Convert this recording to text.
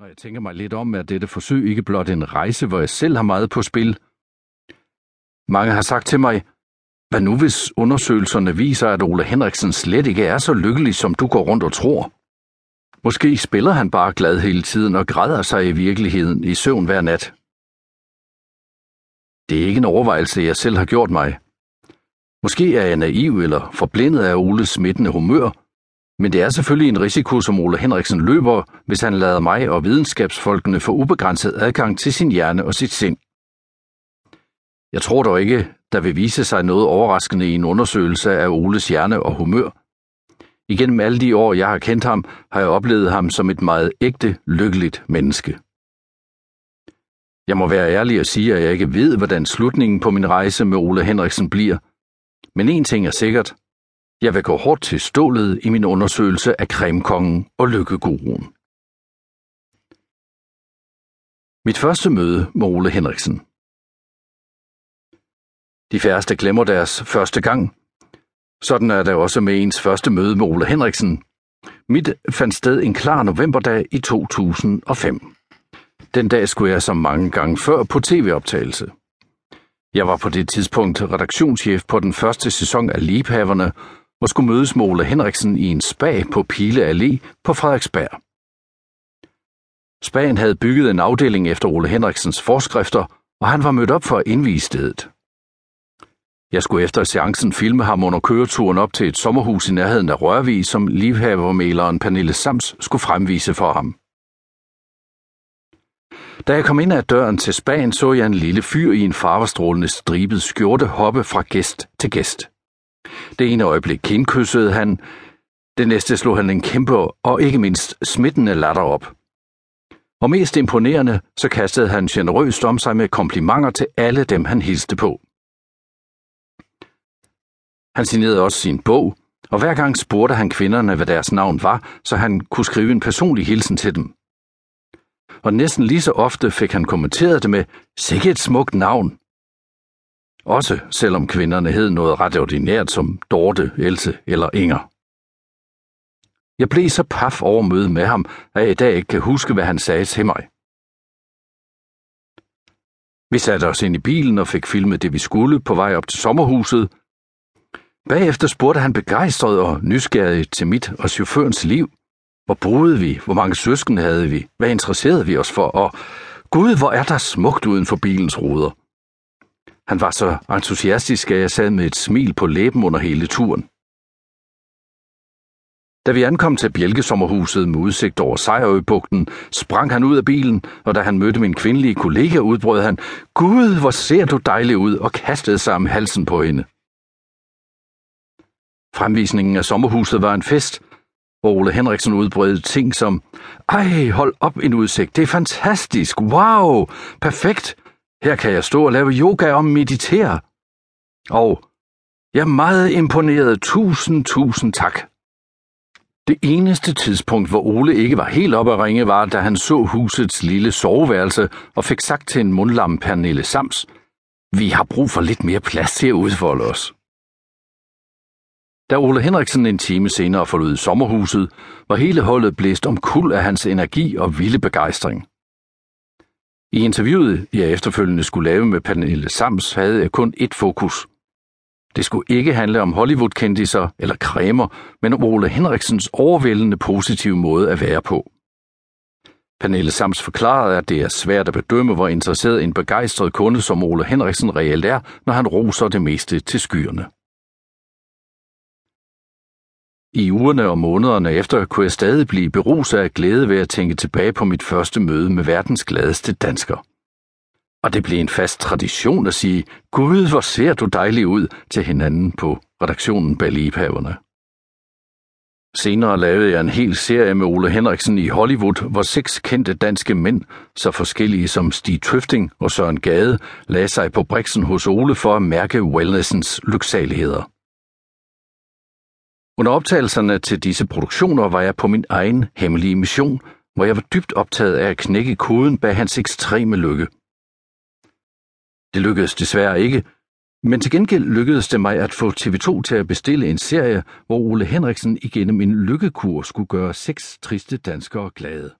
Når jeg tænker mig lidt om, er dette forsøg ikke blot en rejse, hvor jeg selv har meget på spil. Mange har sagt til mig, hvad nu hvis undersøgelserne viser, at Ole Henriksen slet ikke er så lykkelig, som du går rundt og tror? Måske spiller han bare glad hele tiden og græder sig i virkeligheden i søvn hver nat. Det er ikke en overvejelse, jeg selv har gjort mig. Måske er jeg naiv eller forblindet af Oles smittende humør, men det er selvfølgelig en risiko, som Ole Henriksen løber, hvis han lader mig og videnskabsfolkene få ubegrænset adgang til sin hjerne og sit sind. Jeg tror dog ikke, der vil vise sig noget overraskende i en undersøgelse af Oles hjerne og humør. Igennem alle de år, jeg har kendt ham, har jeg oplevet ham som et meget ægte, lykkeligt menneske. Jeg må være ærlig og sige, at jeg ikke ved, hvordan slutningen på min rejse med Ole Henriksen bliver. Men en ting er sikkert. Jeg vil gå hårdt til stålet i min undersøgelse af kremkongen og lykkeguruen. Mit første møde med Ole Henriksen. De færreste glemmer deres første gang. Sådan er det også med ens første møde med Ole Henriksen. Mit fandt sted en klar novemberdag i 2005. Den dag skulle jeg som mange gange før på tv-optagelse. Jeg var på det tidspunkt redaktionschef på den første sæson af Liebhaverne og skulle mødes med Ole Henriksen i en spa på Pile Allé på Frederiksberg. Spagen havde bygget en afdeling efter Ole Henriksens forskrifter, og han var mødt op for at indvise stedet. Jeg skulle efter seancen filme ham under køreturen op til et sommerhus i nærheden af Rørvig, som livhavermaleren Pernille Sams skulle fremvise for ham. Da jeg kom ind ad døren til Spanien, så jeg en lille fyr i en farvestrålende stribet skjorte hoppe fra gæst til gæst. Det ene øjeblik kindkyssede han, det næste slog han en kæmpe og ikke mindst smittende latter op. Og mest imponerende, så kastede han generøst om sig med komplimenter til alle dem, han hilste på. Han signerede også sin bog, og hver gang spurgte han kvinderne, hvad deres navn var, så han kunne skrive en personlig hilsen til dem. Og næsten lige så ofte fik han kommenteret det med, sikke et smukt navn. Også selvom kvinderne hed noget ret ordinært som Dorte, Else eller Inger. Jeg blev så paf over møde med ham, at jeg i dag ikke kan huske, hvad han sagde til mig. Vi satte os ind i bilen og fik filmet det, vi skulle på vej op til sommerhuset. Bagefter spurgte han begejstret og nysgerrig til mit og chaufførens liv. Hvor boede vi? Hvor mange søskende havde vi? Hvad interesserede vi os for? Og Gud, hvor er der smukt uden for bilens ruder. Han var så entusiastisk, at jeg sad med et smil på læben under hele turen. Da vi ankom til Bjælkesommerhuset med udsigt over Sejrøbugten, sprang han ud af bilen, og da han mødte min kvindelige kollega, udbrød han, Gud, hvor ser du dejlig ud, og kastede sig om halsen på hende. Fremvisningen af sommerhuset var en fest, hvor Ole Henriksen udbrød ting som, ej, hold op en udsigt, det er fantastisk, wow, perfekt, her kan jeg stå og lave yoga og meditere. Og jeg er meget imponeret, tusind, tusind tak. Det eneste tidspunkt, hvor Ole ikke var helt oppe at ringe, var, da han så husets lille soveværelse og fik sagt til en mundlam Pernille Sams, vi har brug for lidt mere plads til at udfolde os. Da Ole Henriksen en time senere forlod sommerhuset, var hele holdet blæst om kul af hans energi og vilde begejstring. I interviewet, jeg efterfølgende skulle lave med Pernille Sams, havde jeg kun ét fokus. Det skulle ikke handle om Hollywood-kendiser eller cremer, men om Ole Henriksens overvældende positive måde at være på. Pernille Sams forklarede, at det er svært at bedømme, hvor interesseret en begejstret kunde som Ole Henriksen reelt er, når han roser det meste til skyerne. I ugerne og månederne efter kunne jeg stadig blive beruset af glæde ved at tænke tilbage på mit første møde med verdens gladeste dansker. Og det blev en fast tradition at sige, Gud, hvor ser du dejlig ud til hinanden på redaktionen bag Liebhaverne. Senere lavede jeg en hel serie med Ole Henriksen i Hollywood, hvor seks kendte danske mænd, så forskellige som Stig Tøfting og Søren Gade, lagde sig på briksen hos Ole for at mærke wellnessens lyksaligheder. Under optagelserne til disse produktioner var jeg på min egen hemmelige mission, hvor jeg var dybt optaget af at knække koden bag hans ekstreme lykke. Det lykkedes desværre ikke, men til gengæld lykkedes det mig at få TV2 til at bestille en serie, hvor Ole Henriksen igennem en lykkekur skulle gøre seks triste danskere glade.